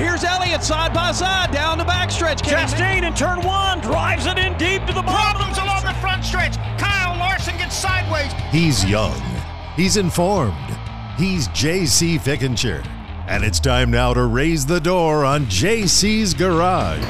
Here's Elliott side by side down the backstretch. Chastain in turn one drives it in deep to the bottom. Problems along the front stretch. Kyle Larson gets sideways. He's young. He's informed. He's JC Fickenshire. And it's time now to raise the door on JC's Garage.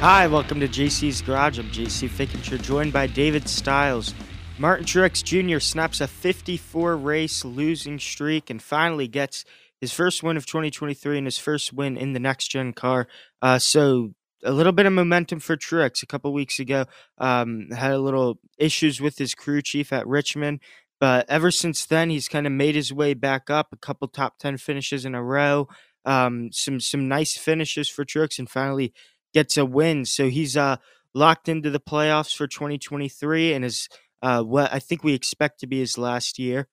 Hi, welcome to JC's Garage. I'm JC Fickenshire, joined by David Stiles. Martin Truex Jr. snaps a 54 race losing streak and finally gets his first win of 2023 and his first win in the next gen car. Uh, so a little bit of momentum for Truex. A couple weeks ago, um, had a little issues with his crew chief at Richmond, but ever since then, he's kind of made his way back up. A couple top 10 finishes in a row, um, some some nice finishes for Truex, and finally gets a win. So he's uh, locked into the playoffs for 2023 and is uh, what I think we expect to be his last year.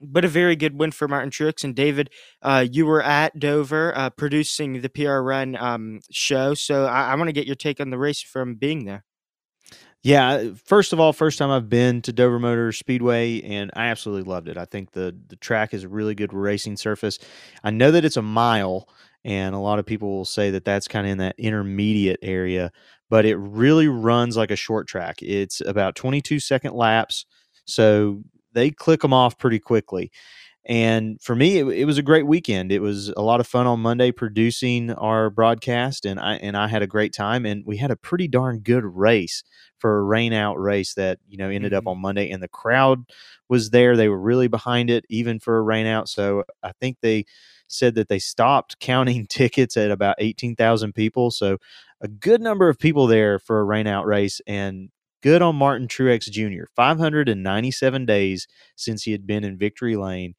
But a very good win for Martin Truex. And David, uh, you were at Dover uh, producing the PRN um, show. So I, I want to get your take on the race from being there. Yeah, first of all, first time I've been to Dover Motor Speedway, and I absolutely loved it. I think the the track is a really good racing surface. I know that it's a mile, and a lot of people will say that that's kind of in that intermediate area, but it really runs like a short track. It's about 22 second laps, so they click them off pretty quickly. And for me, it, it, was a great weekend. It was a lot of fun on Monday producing our broadcast, and I and I had a great time. And we had a pretty darn good race for a rain out race that you know ended mm-hmm. up on Monday, and the crowd was there. They were really behind it, even for a rain out. So I think they said that they stopped counting tickets at about 18,000 people. So a good number of people there for a rain out race and good on Martin Truex Jr. 597 days since he had been in victory lane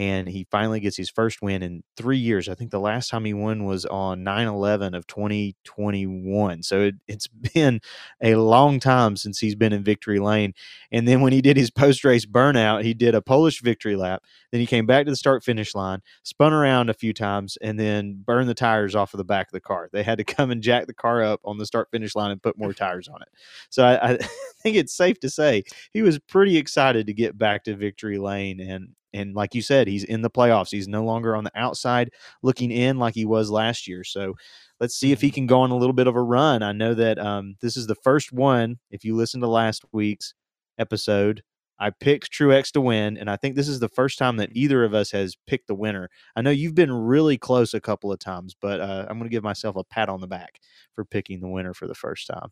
and he finally gets his first win in three years. I think the last time he won was on 9 11 of 2021. So it, has been a long time since he's been in victory lane. And then when he did his post race burnout, he did a Polish victory lap. Then he came back to the start finish line, spun around a few times, and then burned the tires off of the back of the car. They had to come and jack the car up on the start finish line and put more tires on it. So I, I think it's safe to say he was pretty excited to get back to victory lane. And and like you said, he's in the playoffs. He's no longer on the outside looking in like he was last year. So let's see if he mm-hmm. can go on a little bit of a run. I know that um, this is the first one. If you listen to last week's episode, I picked Truex to win, and I think this is the first time that either of us has picked the winner. I know you've been really close a couple of times, but uh, I'm going to give myself a pat on the back for picking the winner for the first time.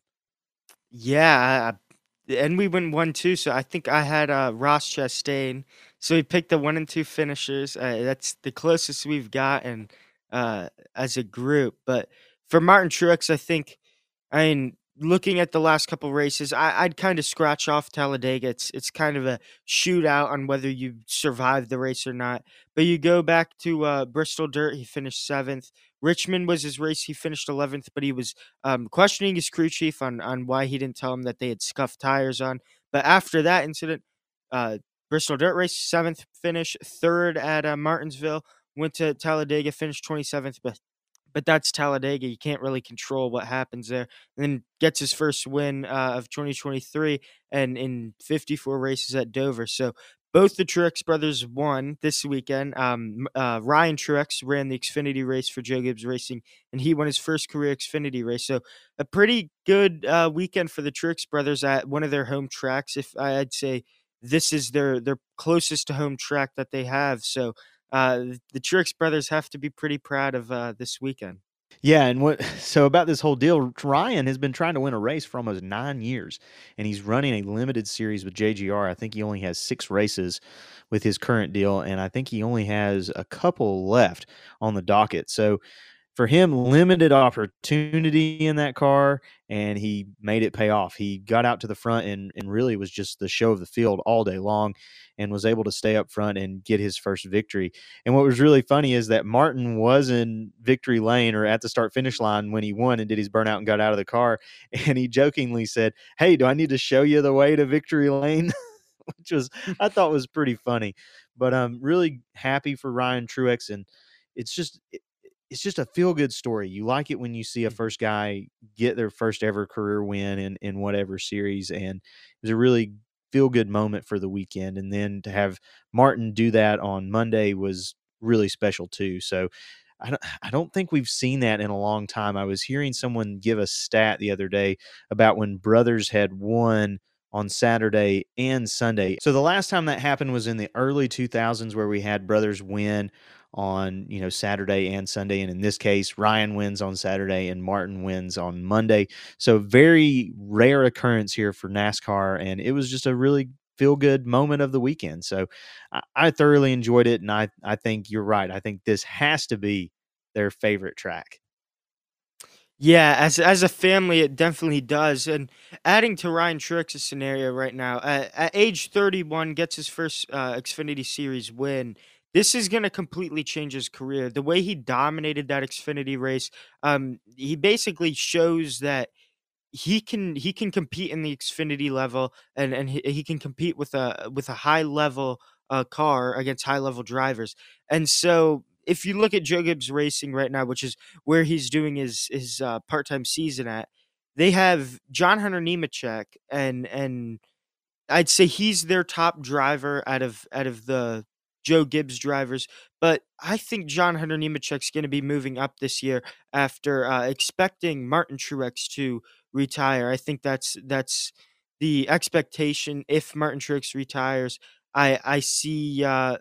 Yeah, and we went one two. So I think I had uh, Ross Chastain so we picked the one and two finishers. Uh, that's the closest we've gotten uh, as a group. But for Martin Truex, I think, I mean, looking at the last couple races, I, would kind of scratch off Talladega. It's it's kind of a shootout on whether you survive the race or not. But you go back to uh, Bristol Dirt, he finished seventh. Richmond was his race; he finished eleventh, but he was um, questioning his crew chief on on why he didn't tell him that they had scuffed tires on. But after that incident, uh, Bristol Dirt Race, seventh finish, third at uh, Martinsville. Went to Talladega, finished 27th, but but that's Talladega. You can't really control what happens there. And then gets his first win uh, of 2023 and in 54 races at Dover. So both the Truex brothers won this weekend. Um, uh, Ryan Truex ran the Xfinity race for Joe Gibbs Racing, and he won his first career Xfinity race. So a pretty good uh, weekend for the Truex brothers at one of their home tracks. If I'd say this is their their closest to home track that they have. So uh, the Truex brothers have to be pretty proud of uh, this weekend. Yeah, and what so about this whole deal? Ryan has been trying to win a race for almost nine years, and he's running a limited series with JGR. I think he only has six races with his current deal, and I think he only has a couple left on the docket. So for him, limited opportunity in that car, and he made it pay off. He got out to the front and, and really was just the show of the field all day long and was able to stay up front and get his first victory. And what was really funny is that Martin was in victory lane or at the start finish line when he won and did his burnout and got out of the car. And he jokingly said, Hey, do I need to show you the way to victory lane? Which was, I thought was pretty funny. But I'm really happy for Ryan Truex. And it's just, it's just a feel good story. You like it when you see a mm-hmm. first guy get their first ever career win in in whatever series, and it was a really feel good moment for the weekend. And then to have Martin do that on Monday was really special too. So I don't, I don't think we've seen that in a long time. I was hearing someone give a stat the other day about when brothers had won on Saturday and Sunday. So the last time that happened was in the early 2000s where we had brothers win on, you know, Saturday and Sunday and in this case Ryan wins on Saturday and Martin wins on Monday. So very rare occurrence here for NASCAR and it was just a really feel good moment of the weekend. So I, I thoroughly enjoyed it and I I think you're right. I think this has to be their favorite track. Yeah, as as a family, it definitely does. And adding to Ryan Truex's scenario right now, at, at age 31, gets his first uh, Xfinity Series win. This is going to completely change his career. The way he dominated that Xfinity race, um, he basically shows that he can he can compete in the Xfinity level, and and he, he can compete with a with a high level uh, car against high level drivers. And so if you look at Joe Gibbs Racing right now, which is where he's doing his his uh, part time season at, they have John Hunter Nemechek, and and I'd say he's their top driver out of out of the Joe Gibbs drivers. But I think John Hunter Nemechek's going to be moving up this year after uh, expecting Martin Truex to retire. I think that's that's the expectation. If Martin Truex retires, I I see uh,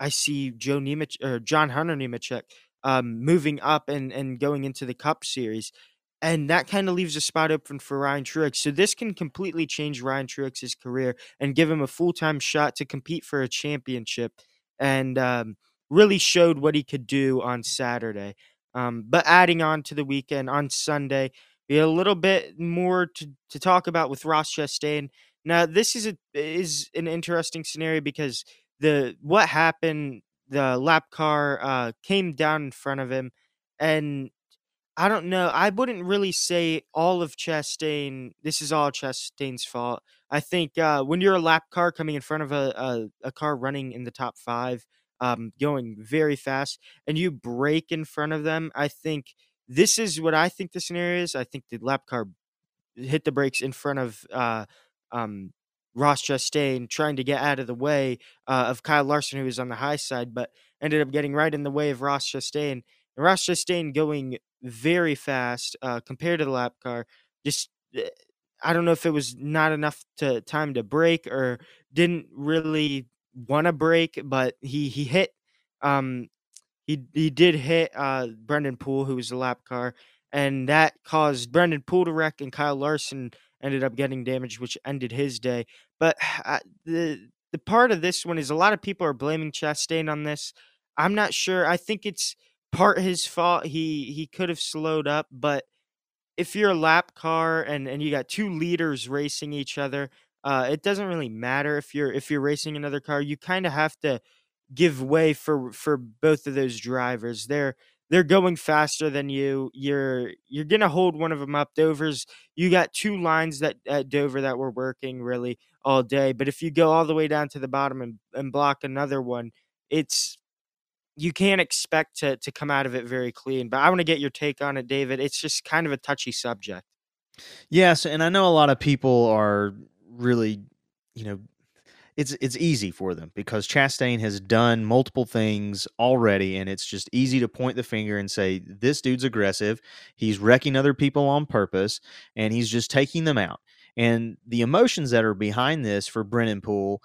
I see Joe Nemech or John Hunter Nemechek um, moving up and and going into the Cup Series, and that kind of leaves a spot open for Ryan Truex. So this can completely change Ryan Truex's career and give him a full time shot to compete for a championship, and um, really showed what he could do on Saturday. Um, but adding on to the weekend on Sunday, we had a little bit more to, to talk about with Ross Chastain. Now this is a is an interesting scenario because the what happened the lap car uh came down in front of him and I don't know. I wouldn't really say all of Chastain. This is all Chastain's fault. I think uh, when you're a lap car coming in front of a, a, a car running in the top five, um, going very fast, and you brake in front of them, I think this is what I think the scenario is. I think the lap car hit the brakes in front of uh, um, Ross Chastain trying to get out of the way uh, of Kyle Larson, who was on the high side, but ended up getting right in the way of Ross Chastain. And Ross Chastain going very fast uh, compared to the lap car. Just eh, I don't know if it was not enough to time to break or didn't really want to break, but he he hit um he he did hit uh Brennan Poole, who was the lap car, and that caused Brennan Poole to wreck and Kyle Larson ended up getting damaged, which ended his day. But uh, the the part of this one is a lot of people are blaming Chastain on this. I'm not sure. I think it's part his fault. He he could have slowed up, but if you're a lap car and and you got two leaders racing each other, uh, it doesn't really matter if you're if you're racing another car. You kind of have to give way for for both of those drivers. They're they're going faster than you. You're you're gonna hold one of them up. Dover's you got two lines that at Dover that were working really all day. But if you go all the way down to the bottom and, and block another one, it's you can't expect to to come out of it very clean. But I want to get your take on it, David. It's just kind of a touchy subject. Yes, and I know a lot of people are really, you know, it's it's easy for them because Chastain has done multiple things already, and it's just easy to point the finger and say this dude's aggressive. He's wrecking other people on purpose, and he's just taking them out. And the emotions that are behind this for Brennan Poole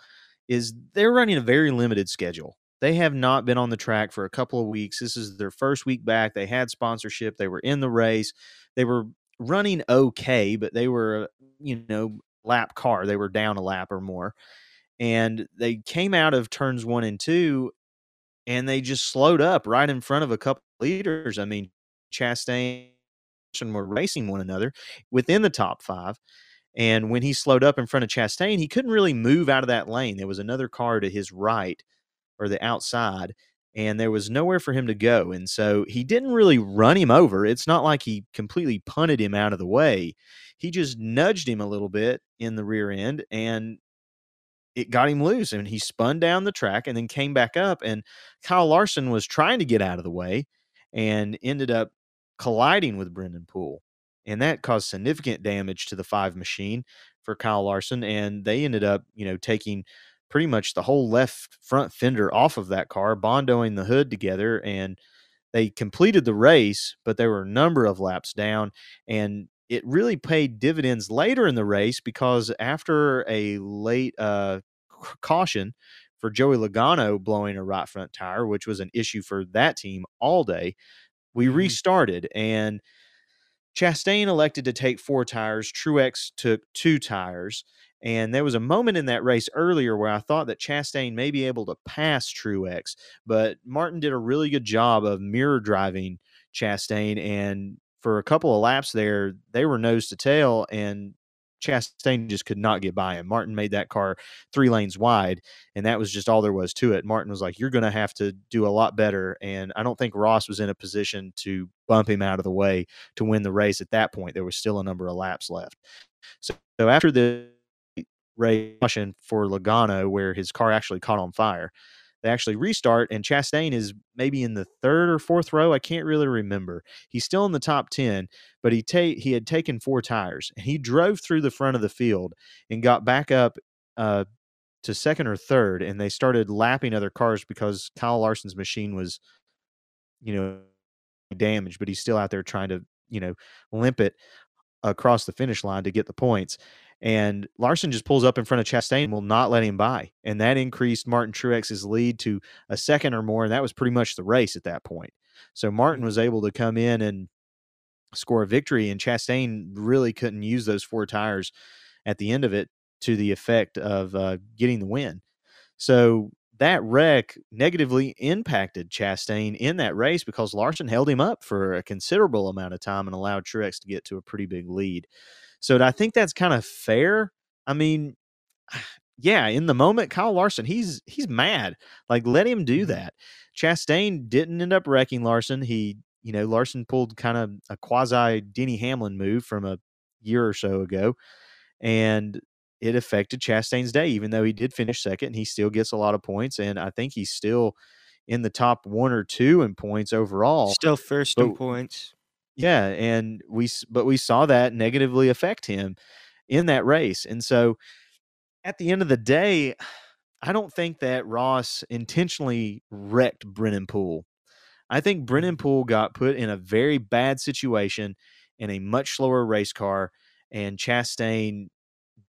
is they're running a very limited schedule. They have not been on the track for a couple of weeks. This is their first week back. They had sponsorship. They were in the race. They were running okay, but they were, you know, lap car. They were down a lap or more and they came out of turns one and two and they just slowed up right in front of a couple leaders. I mean, Chastain and were racing one another within the top five. And when he slowed up in front of Chastain, he couldn't really move out of that lane. There was another car to his right or the outside, and there was nowhere for him to go. And so he didn't really run him over. It's not like he completely punted him out of the way. He just nudged him a little bit in the rear end, and it got him loose and he spun down the track and then came back up and Kyle Larson was trying to get out of the way and ended up colliding with Brennan Poole and that caused significant damage to the five machine for Kyle Larson and they ended up you know taking pretty much the whole left front fender off of that car bondoing the hood together and they completed the race, but there were a number of laps down, and it really paid dividends later in the race because after a late uh, caution for Joey Logano blowing a right front tire, which was an issue for that team all day, we Mhm. restarted and Chastain elected to take four tires. Truex took two tires. And there was a moment in that race earlier where I thought that Chastain may be able to pass Truex, but Martin did a really good job of mirror driving Chastain. And for a couple of laps there, they were nose to tail, and Chastain just could not get by him. Martin made that car three lanes wide, and that was just all there was to it. Martin was like, You're going to have to do a lot better. And I don't think Ross was in a position to bump him out of the way to win the race at that point. There was still a number of laps left. So, so after the caution for Logano, where his car actually caught on fire, they actually restart, and Chastain is maybe in the third or fourth row. I can't really remember. He's still in the top ten, but he ta- he had taken four tires, and he drove through the front of the field and got back up uh, to second or third, and they started lapping other cars because Kyle Larson's machine was, you know, damaged, but he's still out there trying to, you know, limp it across the finish line to get the points. And Larson just pulls up in front of Chastain and will not let him by. And that increased Martin Truex's lead to a second or more. And that was pretty much the race at that point. So Martin was able to come in and score a victory. And Chastain really couldn't use those four tires at the end of it to the effect of uh, getting the win. So that wreck negatively impacted Chastain in that race because Larson held him up for a considerable amount of time and allowed Truex to get to a pretty big lead. So I think that's kind of fair. I mean, yeah, in the moment, Kyle Larson, he's he's mad. Like, let him do mm-hmm. that. Chastain didn't end up wrecking Larson. He, you know, Larson pulled kind of a quasi Denny Hamlin move from a year or so ago, and it affected Chastain's day. Even though he did finish second, he still gets a lot of points, and I think he's still in the top one or two in points overall. Still first in points. Yeah, and we but we saw that negatively affect him in that race. And so at the end of the day, I don't think that Ross intentionally wrecked Brennan Poole. I think Brennan mm-hmm. Poole got put in a very bad situation in a much slower race car, and Chastain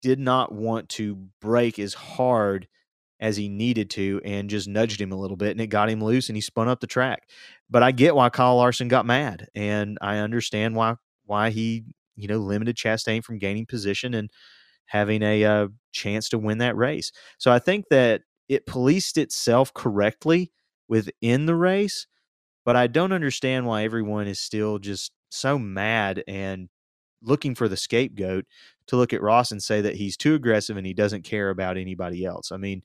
did not want to break as hard as he needed to and just nudged him a little bit and it got him loose and he spun up the track. But I get why Kyle Larson got mad and I understand why why he, you know, limited Chastain from gaining position and having a uh, chance to win that race. So I think that it policed itself correctly within the race, but I don't understand why everyone is still just so mad and looking for the scapegoat to look at Ross and say that he's too aggressive and he doesn't care about anybody else. I mean,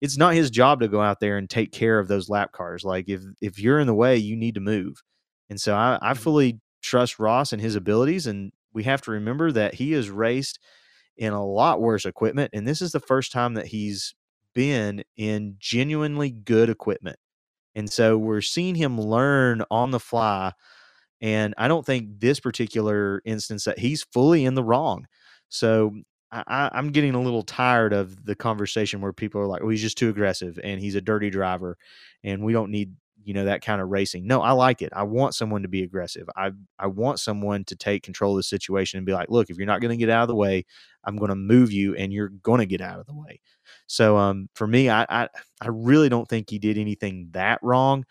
it's not his job to go out there and take care of those lap cars. Like if if you're in the way, you need to move. And so I, I mm-hmm. fully trust Ross and his abilities. And we have to remember that he has raced in a lot worse equipment. And this is the first time that he's been in genuinely good equipment. And so we're seeing him learn on the fly. And I don't think this particular instance that he's fully in the wrong. So I, I'm getting a little tired of the conversation where people are like, "Oh, he's just too aggressive and he's a dirty driver, and we don't need you know that kind of racing." No, I like it. I want someone to be aggressive. I I want someone to take control of the situation and be like, "Look, if you're not going to get out of the way, I'm going to move you, and you're going to get out of the way." So um, for me, I, I I really don't think he did anything that wrong,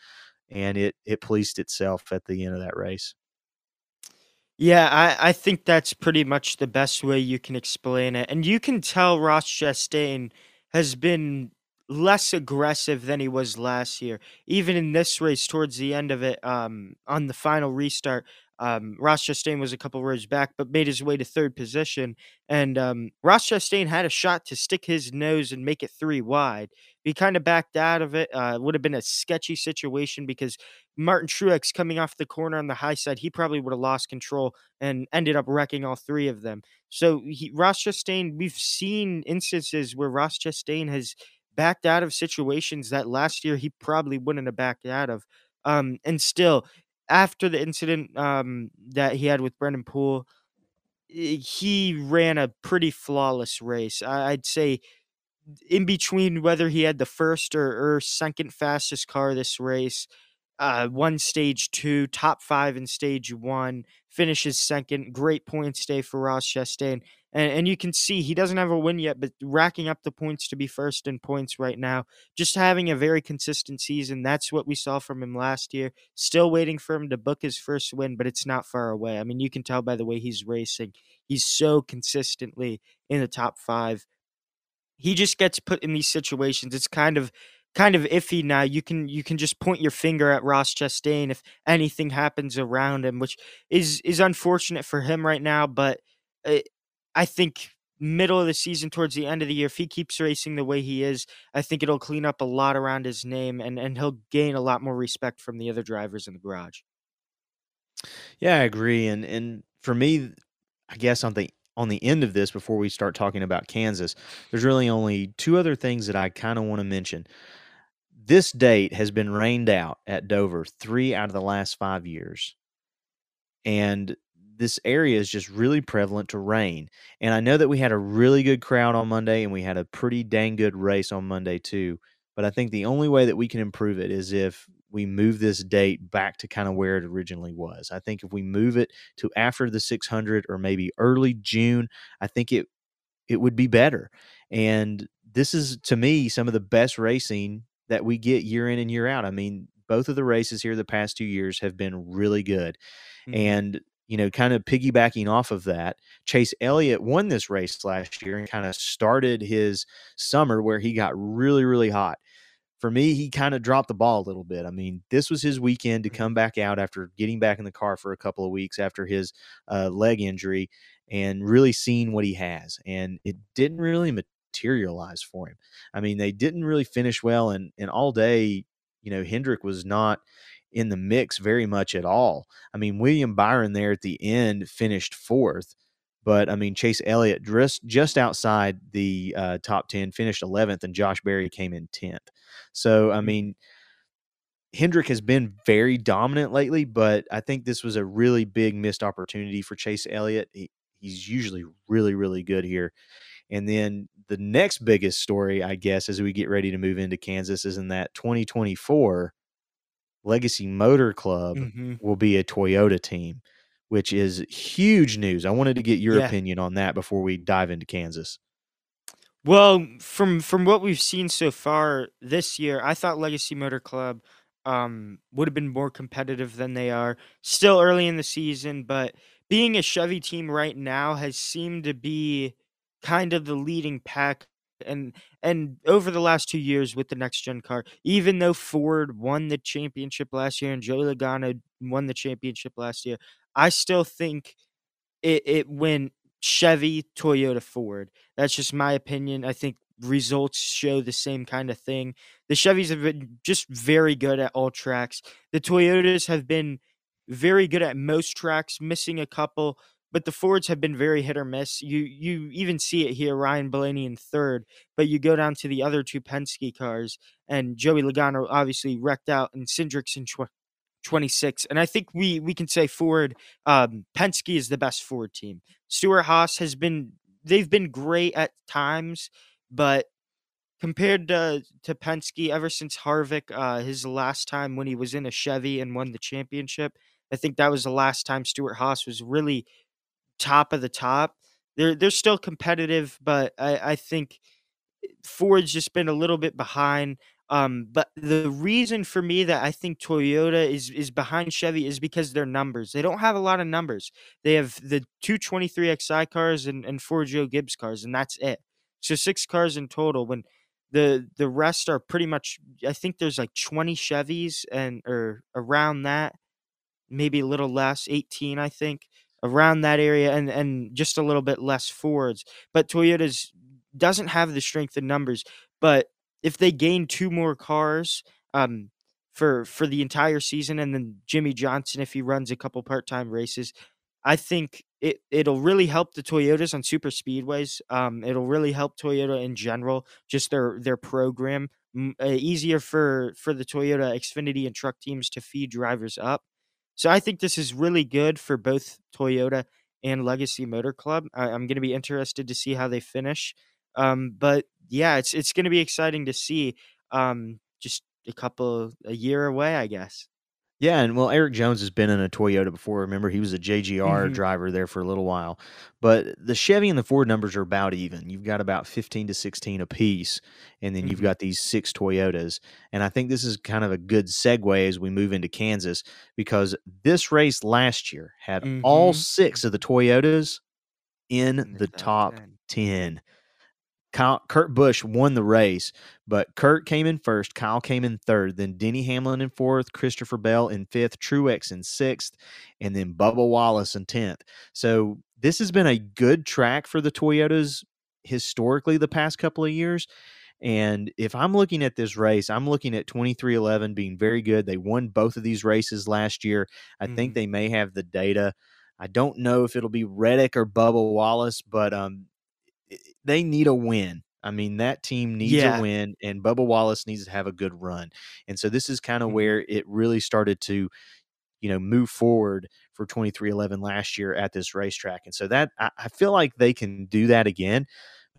and it it policed itself at the end of that race. Yeah, I, I think that's pretty much the best way you can explain it. And you can tell Ross Chastain has been less aggressive than he was last year. Even in this race, towards the end of it, um, on the final restart, um, Ross Chastain was a couple rows back, but made his way to third position. And um, Ross Chastain had a shot to stick his nose and make it three wide. He kind of backed out of it. Uh, would have been a sketchy situation because Martin Truex coming off the corner on the high side, he probably would have lost control and ended up wrecking all three of them. So he, Ross Chastain, we've seen instances where Ross Chastain has backed out of situations that last year he probably wouldn't have backed out of. Um, and still, after the incident um, that he had with Brennan Poole, eh, he ran a pretty flawless race. I- I'd say in between whether he had the first or, or second fastest car this race, uh, won stage two, top five in stage one, finishes second. Great points day for Ross Chastain. And, and you can see he doesn't have a win yet, but racking up the points to be first in points right now. Just having a very consistent season. That's what we saw from him last year. Still waiting for him to book his first win, but it's not far away. I mean, you can tell by the way he's racing. He's so consistently in the top five. He just gets put in these situations. It's kind of kind of iffy now. You can you can just point your finger at Ross Chastain if anything happens around him, which is is unfortunate for him right now. But uh, I think middle of the season, towards the end of the year, if he keeps racing the way he is, I think it'll clean up a lot around his name, and and he'll gain a lot more respect from the other drivers in the garage. Yeah, I agree. And and for me, I guess on the on the end of this, before we start talking about Kansas, there's really only two other things that I kind of want to mention this date has been rained out at Dover three out of the last five years. And this area is just really prevalent to rain. And I know that we had a really good crowd on Monday and we had a pretty dang good race on Monday too. But I think the only way that we can improve it is if we move this date back to kind of where it originally was. I think if we move it to after the 600 or maybe early June, I think it it would be better. And this is to me some of the best racing that we get year in and year out. I mean, both of the races here the past two years have been really good. Mm-hmm. And, you know, kind of piggybacking off of that, Chase Elliott won this race last year and kind of started his summer where he got really, really hot. For me, he kind of dropped the ball a little bit. I mean, this was his weekend to mm-hmm. come back out after getting back in the car for a couple of weeks after his uh, leg injury and really seeing what he has. And it didn't really materialize for him. I mean, they didn't really finish well, and and all day, you know, Hendrick was not in the mix very much at all. I mean, William Byron there at the end finished fourth, but I mean, Chase Elliott just just outside the uh, top ten finished eleventh, and Josh Berry came in tenth. So I mm. mean. Hendrick has been very dominant lately, but I think this was a really big missed opportunity for Chase Elliott. He, he's usually really, really good here. And then the next biggest story, I guess, as we get ready to move into Kansas is in that 2024 Legacy Motor Club mm-hmm. will be a Toyota team, which is huge news. I wanted to get your yeah. opinion on that before we dive into Kansas. Well, from from what we've seen so far this year, I thought Legacy Motor Club um, would have been more competitive than they are. Still early in the season, but being a Chevy team right now has seemed to be kind of the leading pack and and over the last two years with the next gen car, even though Ford won the championship last year and Joey Logano won the championship last year, I still think it, it went Chevy, Toyota, Ford. That's just my opinion. I think results show the same kind of thing. The Chevys have been just very good at all tracks. The Toyotas have been very good at most tracks, missing a couple but the Fords have been very hit or miss. You you even see it here, Ryan Blaney in third, but you go down to the other two Penske cars, and Joey Logano obviously wrecked out, and Cindric's in tw- 26. And I think we we can say Ford, um, Penske is the best Ford team. Stewart Haas has been they've been great at times, but compared to to Penske, ever since Harvick, uh, his last time when he was in a Chevy and won the championship, I think that was the last time Stewart Haas was really top of the top. They're they're still competitive, but I, I think Ford's just been a little bit behind. Um, but the reason for me that I think Toyota is is behind Chevy is because their numbers. They don't have a lot of numbers. They have the two 23XI cars and, and four Joe Gibbs cars, and that's it. So six cars in total. When the the rest are pretty much I think there's like 20 Chevys and or around that, maybe a little less, 18, I think around that area and and just a little bit less Fords. But Toyota's doesn't have the strength in numbers. But if they gain two more cars um, for for the entire season, and then Jimmie Johnson, if he runs a couple part time races, I think it it'll really help the Toyotas on super speedways. Um, it'll really help Toyota in general, just their their program. uh, easier for for the Toyota Xfinity and truck teams to feed drivers up. So I think this is really good for both Toyota and Legacy Motor Club. I, am going to be interested to see how they finish. Um, but yeah, it's it's going to be exciting to see. Um, just a couple a year away, I guess. Yeah, and well, Erik Jones has been in a Toyota before. Remember, he was a JGR Mhm. driver there for a little while. But the Chevy and the Ford numbers are about even. You've got about 15 to 16 apiece, and then you've Mhm. got these six Toyotas. And I think this is kind of a good segue as we move into Kansas because this race last year had all Mhm. six of the Toyotas in In the top 10. Kyle, Kurt Busch won the race, but Kurt came in first, Kyle came in third, then Denny Hamlin in fourth, Christopher Bell in fifth, Truex in sixth, and then Bubba Wallace in tenth. So this has been a good track for the Toyotas historically the past couple of years. And if I'm looking at this race, I'm looking at 23XI being very good. They won both of these races last year. I think Mhm. they may have the data. I don't know if it'll be Reddick or Bubba Wallace, but um, they need a win. I mean, that team needs Yeah. a win, and Bubba Wallace needs to have a good run. And so this is kind of Mhm. where it really started to, you know, move forward for 23XI last year at this racetrack. And so that I, I feel like they can do that again.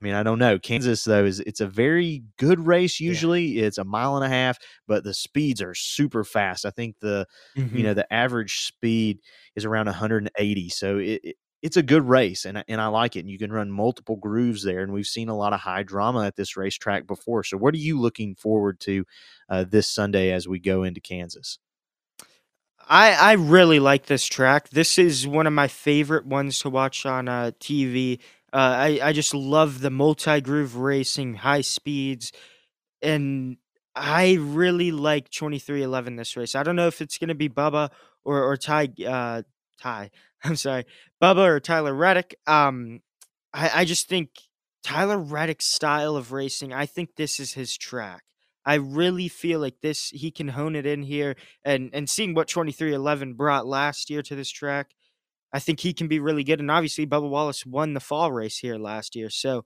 I mean, I don't know. Kansas though is it's a very good race. Usually, it's a mile and a half, but the speeds are super fast. I think the you Mhm. know the average speed is around 180 so it, it- it's a good race and, and i like it and you can run multiple grooves there and we've seen a lot of high drama at this racetrack before so what are you looking forward to uh, this sunday as we go into kansas I I really like this track. This is one of my favorite ones to watch on uh, TV. Uh, I I just love the multi groove racing, high speeds, and I really like twenty three eleven this race. I don't know if it's gonna be Bubba or or Ty uh Ty. I'm sorry, Bubba or Tyler Reddick. Um, I I just think Tyler Reddick's style of racing. I think this is his track. I really feel like this he can hone it in here and and seeing what 23XI brought last year to this track, I think he can be really good. And obviously, Bubba Wallace won the fall race here last year, so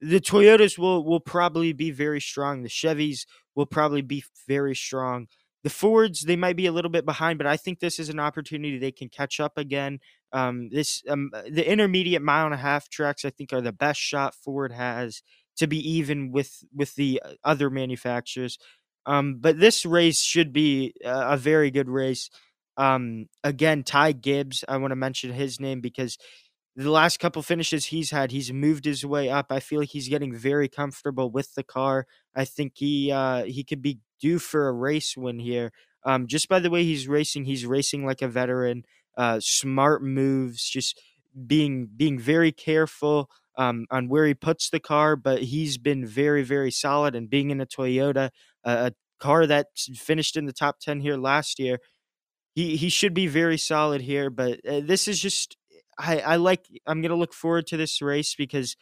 the Toyotas will will probably be very strong. The Chevys will probably be very strong. The Fords they might be a little bit behind, but I think this is an opportunity they can catch up again. Um, this um, the intermediate mile and a half tracks I think are the best shot Ford has to be even with with the uh, other manufacturers. Um, but this race should be a, a very good race. Um, again, Ty Gibbs, I want to mention his name because the last couple finishes he's had, he's moved his way up. I feel like he's getting very comfortable with the car. I think he uh, he could be due for a race win here. Um, just by the way he's racing, he's racing like a veteran. Uh, smart moves, just being being very careful um, on where he puts the car. But he's been very very solid and being in a Toyota, a, a car that finished in the top ten here last year he he should be very solid here, but uh, this is just I I like I'm gonna look forward to this race because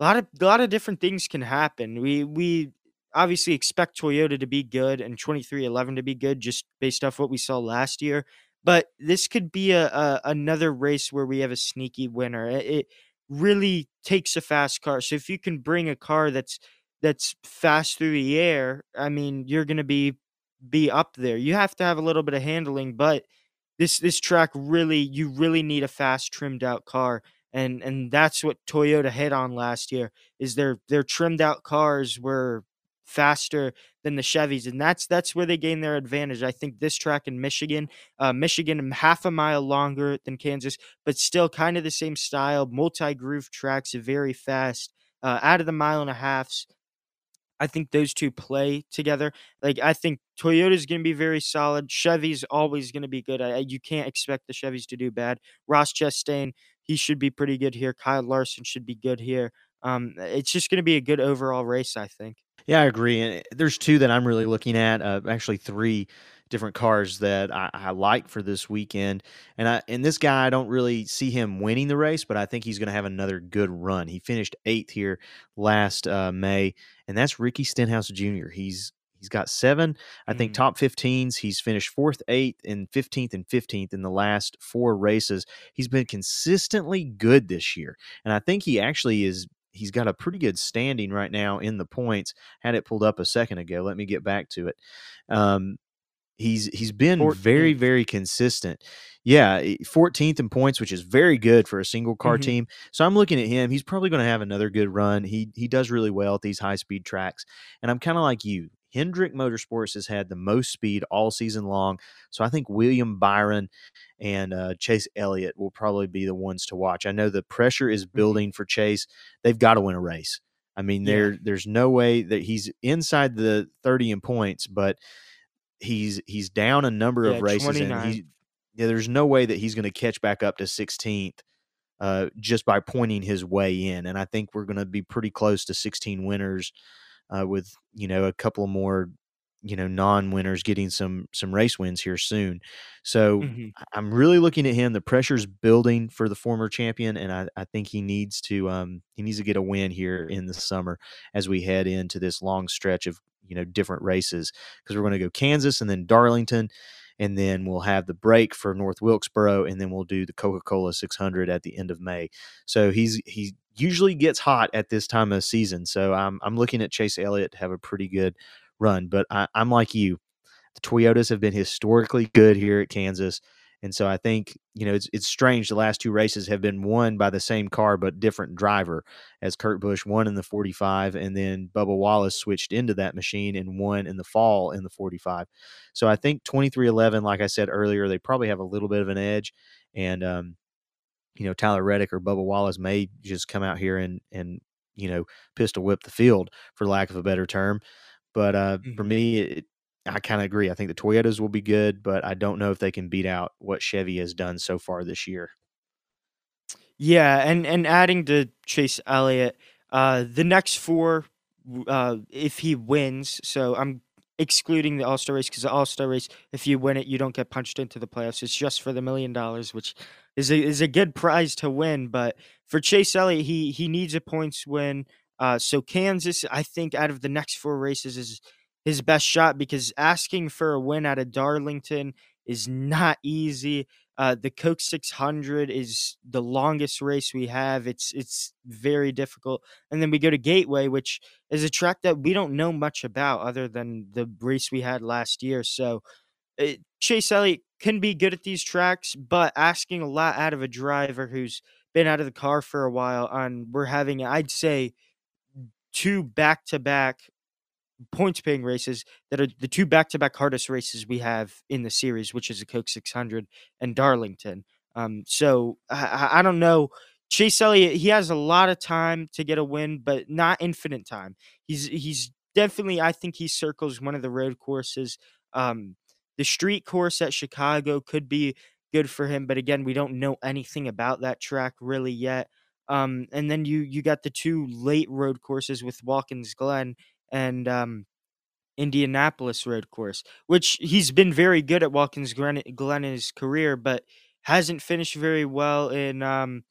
a lot of a lot of different things can happen. We we obviously expect Toyota to be good and 23XI to be good just based off what we saw last year, but this could be a, a another race where we have a sneaky winner. It, it really takes a fast car. So if you can bring a car that's that's fast through the air, I mean, you're gonna be be up there. You have to have a little bit of handling, but this this track really you really need a fast trimmed out car. And and that's what Toyota hit on last year is their their trimmed out cars were faster than the Chevys and that's that's where they gain their advantage. I think this track in Michigan, uh, Michigan half a mile longer than Kansas, but still kind of the same style, multi groove tracks, very fast. Uh, out of the mile and a halfs, I think those two play together. Like I think Toyota's going to be very solid. Chevy's always going to be good. I, you can't expect the Chevys to do bad. Ross Chastain, he should be pretty good here. Kyle Larson should be good here. Um, it's just going to be a good overall race, I think. Yeah, I agree. And there's two that I'm really looking at. Uh, actually, three different cars that I, I like for this weekend. And I and this guy, I don't really see him winning the race, but I think he's going to have another good run. He finished eighth here last uh, May, and that's Ricky Stenhouse Jr. He's he's got seven, I think, Mm. top 15s. He's finished fourth, eighth, and 15th and 15th in the last four races. He's been consistently good this year, and I think he actually is he's got a pretty good standing right now in the points. Had it pulled up a second ago. Let me get back to it. Um, he's he's been very 14th. very consistent. Yeah, eh, 14th in points, which is very good for a single car Mhm. team. So I'm looking at him. He's probably going to have another good run. He he does really well at these high speed tracks, and I'm kind of like you. Hendrick Motorsports has had the most speed all season long. So I think William Byron and uh, Chase Elliott will probably be the ones to watch. I know the pressure is Mm-hmm. building for Chase. They've got to win a race. I mean, Yeah. there there's no way that he's inside the 30 in points, but he's he's down a number Yeah, of races and 29th. he yeah, there's no way that he's going to catch back up to 16th uh, just by pointing his way in. And I think we're going to be pretty close to 16 winners uh, with you know a couple more you know non-winners getting some some race wins here soon. So Mhm. I- I'm really looking at him. The pressure's building for the former champion, and I, I think he needs to um, he needs to get a win here in the summer as we head into this long stretch of you know different races because we're going to go Kansas and then Darlington, and then we'll have the break for North Wilkesboro, and then we'll do the Coca Cola 600 at the end of May. So he's he usually gets hot at this time of season. So I'm I'm looking at Chase Elliott to have a pretty good run, but I, I'm like you. The Toyotas have been historically good here at Kansas. And so I think, you know, it's it's strange. The last two races have been won by the same car but different driver, as Kurt Busch won in the 45, and then Bubba Wallace switched into that machine and won in the fall in the 45. So I think 23XI, like I said earlier, they probably have a little bit of an edge. And um, you know, Tyler Reddick or Bubba Wallace may just come out here and and you know, pistol whip the field for lack of a better term. But uh, for Mhm. me, it, I kind of agree. I think the Toyotas will be good, but I don't know if they can beat out what Chevy has done so far this year. Yeah, and and adding to Chase Elliott, uh, the next four, uh, if he wins, so I'm excluding the All Star race because the All Star race, if you win it, you don't get punched into the playoffs. It's just for the million dollars, which is a is a good prize to win. But for Chase Elliott, he he needs a points win. Uh, so Kansas, I think, out of the next four races, is his best shot because asking for a win out of Darlington is not easy. Uh, the Coke 600 is the longest race we have. It's it's very difficult, and then we go to Gateway, which is a track that we don't know much about other than the race we had last year. So it, Chase Elliott can be good at these tracks, but asking a lot out of a driver who's been out of the car for a while. On we're having, I'd say, two back to back points paying races that are the two back to back hardest races we have in the series, which is the Coke 600 and Darlington. Um, so I, I- don't know. Chase Elliott, he has a lot of time to get a win, but not infinite time. He's he's definitely, I think he circles one of the road courses. Um, the street course at Chicago could be good for him, but again, we don't know anything about that track really yet. Um, and then you you got the two late road courses with Watkins Glen and um, Indianapolis road course, which he's been very good at Watkins Glen, in his career, but hasn't finished very well in um,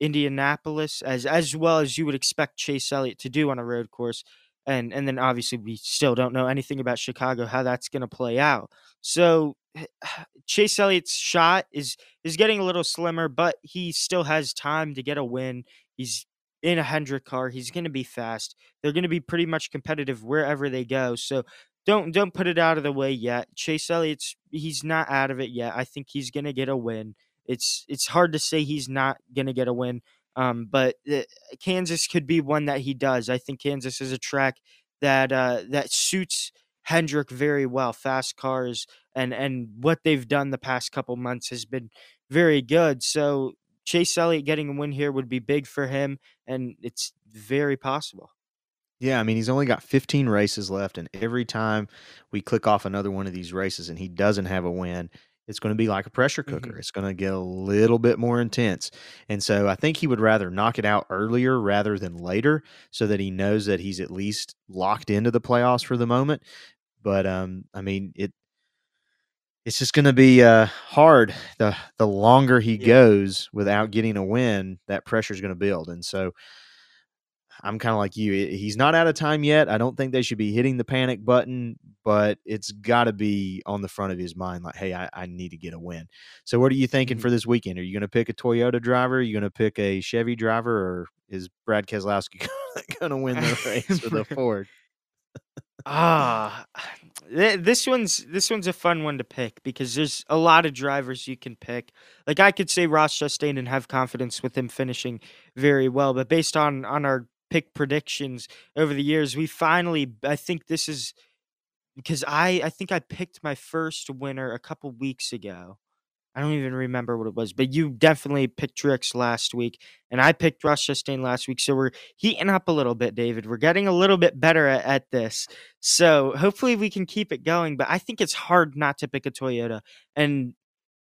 Indianapolis as as well as you would expect Chase Elliott to do on a road course. And and then obviously we still don't know anything about Chicago, how that's going to play out. So Chase Elliott's shot is is getting a little slimmer, but he still has time to get a win. He's in a Hendrick car. He's going to be fast. They're going to be pretty much competitive wherever they go. So don't don't put it out of the way yet. Chase Elliott's he's not out of it yet. I think he's going to get a win. It's it's hard to say he's not going to get a win. Um, but uh, Kansas could be one that he does. I think Kansas is a track that uh, that suits Hendrick very well. Fast cars and and what they've done the past couple months has been very good. So Chase Elliott getting a win here would be big for him, and it's very possible. Yeah, I mean, he's only got 15 races left, and every time we click off another one of these races and he doesn't have a win, it's going to be like a pressure cooker. Mhm. It's going to get a little bit more intense. And so I think he would rather knock it out earlier rather than later so that he knows that he's at least locked into the playoffs for the moment. But um I mean, it it's just going to be uh hard the the longer he Yeah. goes without getting a win, that pressure is going to build. And so I'm kind of like you. He's not out of time yet. I don't think they should be hitting the panic button, but it's got to be on the front of his mind like, hey, I, I need to get a win. So, what are you thinking Mhm. for this weekend? Are you going to pick a Toyota driver? Are you going to pick a Chevy driver? Or is Brad Keselowski going to win the race with a Ford? Ah, th- this one's this one's a fun one to pick because there's a lot of drivers you can pick. Like I could say Ross Chastain and have confidence with him finishing very well, but based on on our pick predictions over the years, we finally I think this is because I I think I picked my first winner a couple weeks ago. I don't even remember what it was, but you definitely picked Truex last week, and I picked Ross Chastain last week. So we're heating up a little bit, David. We're getting a little bit better at, at this. So hopefully we can keep it going. But I think it's hard not to pick a Toyota, and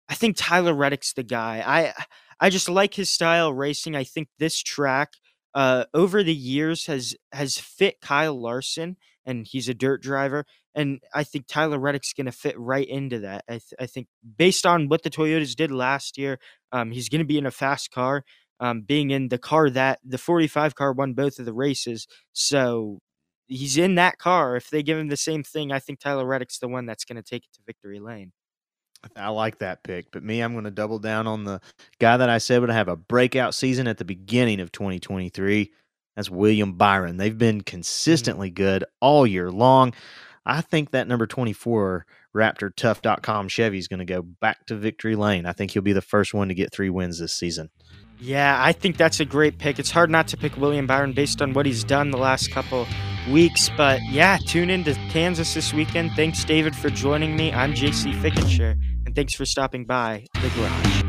I think Tyler Reddick's the guy. I I just like his style racing. I think this track uh, over the years has has fit Kyle Larson, and he's a dirt driver. And I think Tyler Reddick's going to fit right into that. I, th- I think based on what the Toyotas did last year, um, he's going to be in a fast car. Um, being in the car that the 45 car won both of the races, so he's in that car. If they give him the same thing, I think Tyler Reddick's the one that's going to take it to victory lane. I like that pick, but me, I'm going to double down on the guy that I said would have a breakout season at the beginning of 2023. That's William Byron. They've been mm. consistently good all year long. I think that number 24 Raptor Tough.com Chevy is going to go back to victory lane. I think he'll be the first one to get three wins this season. Yeah, I think that's a great pick. It's hard not to pick William Byron based on what he's done the last couple weeks. But yeah, tune in to Kansas this weekend. Thanks, David, for joining me. I'm JC Fickenshire, and thanks for stopping by the garage.